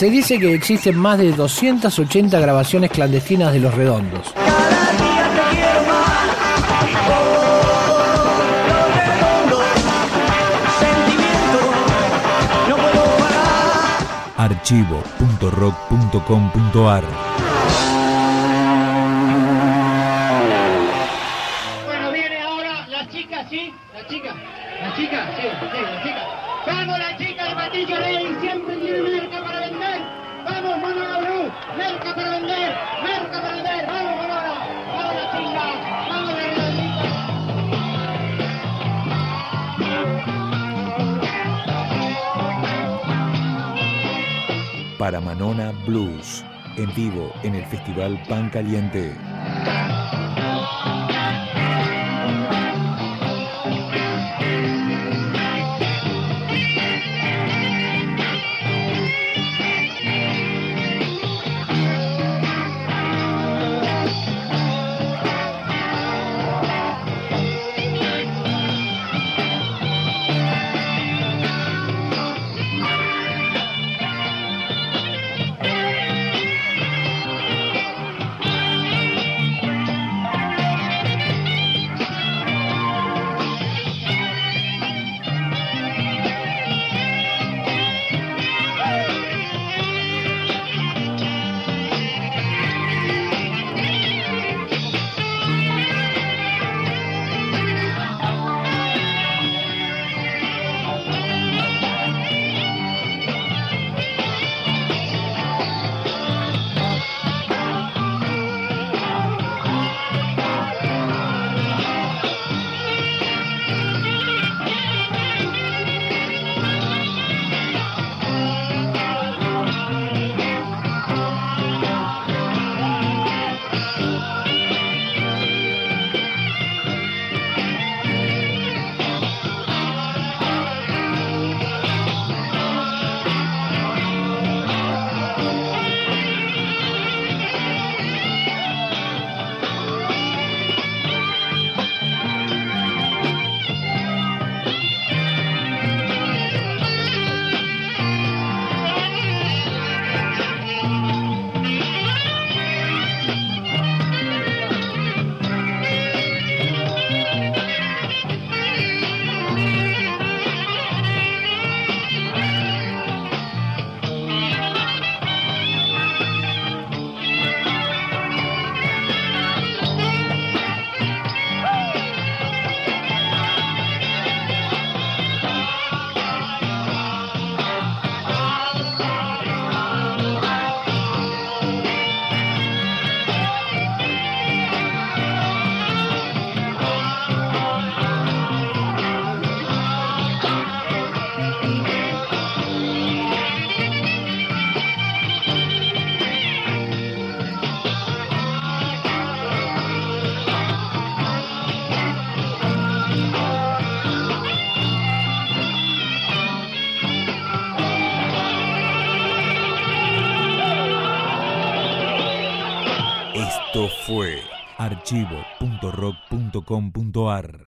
Se dice que existen más de 280 grabaciones clandestinas de Los Redondos. archivo.rock.com.ar Bueno, viene ahora la chica, ¿sí? La chica, la chica, sí, sí, la chica. Vamos, la chica de Patricio Rey, siempre tiene merca para Manona Blues, en vivo en el Festival Pan Caliente. Esto fue archivo.rock.com.ar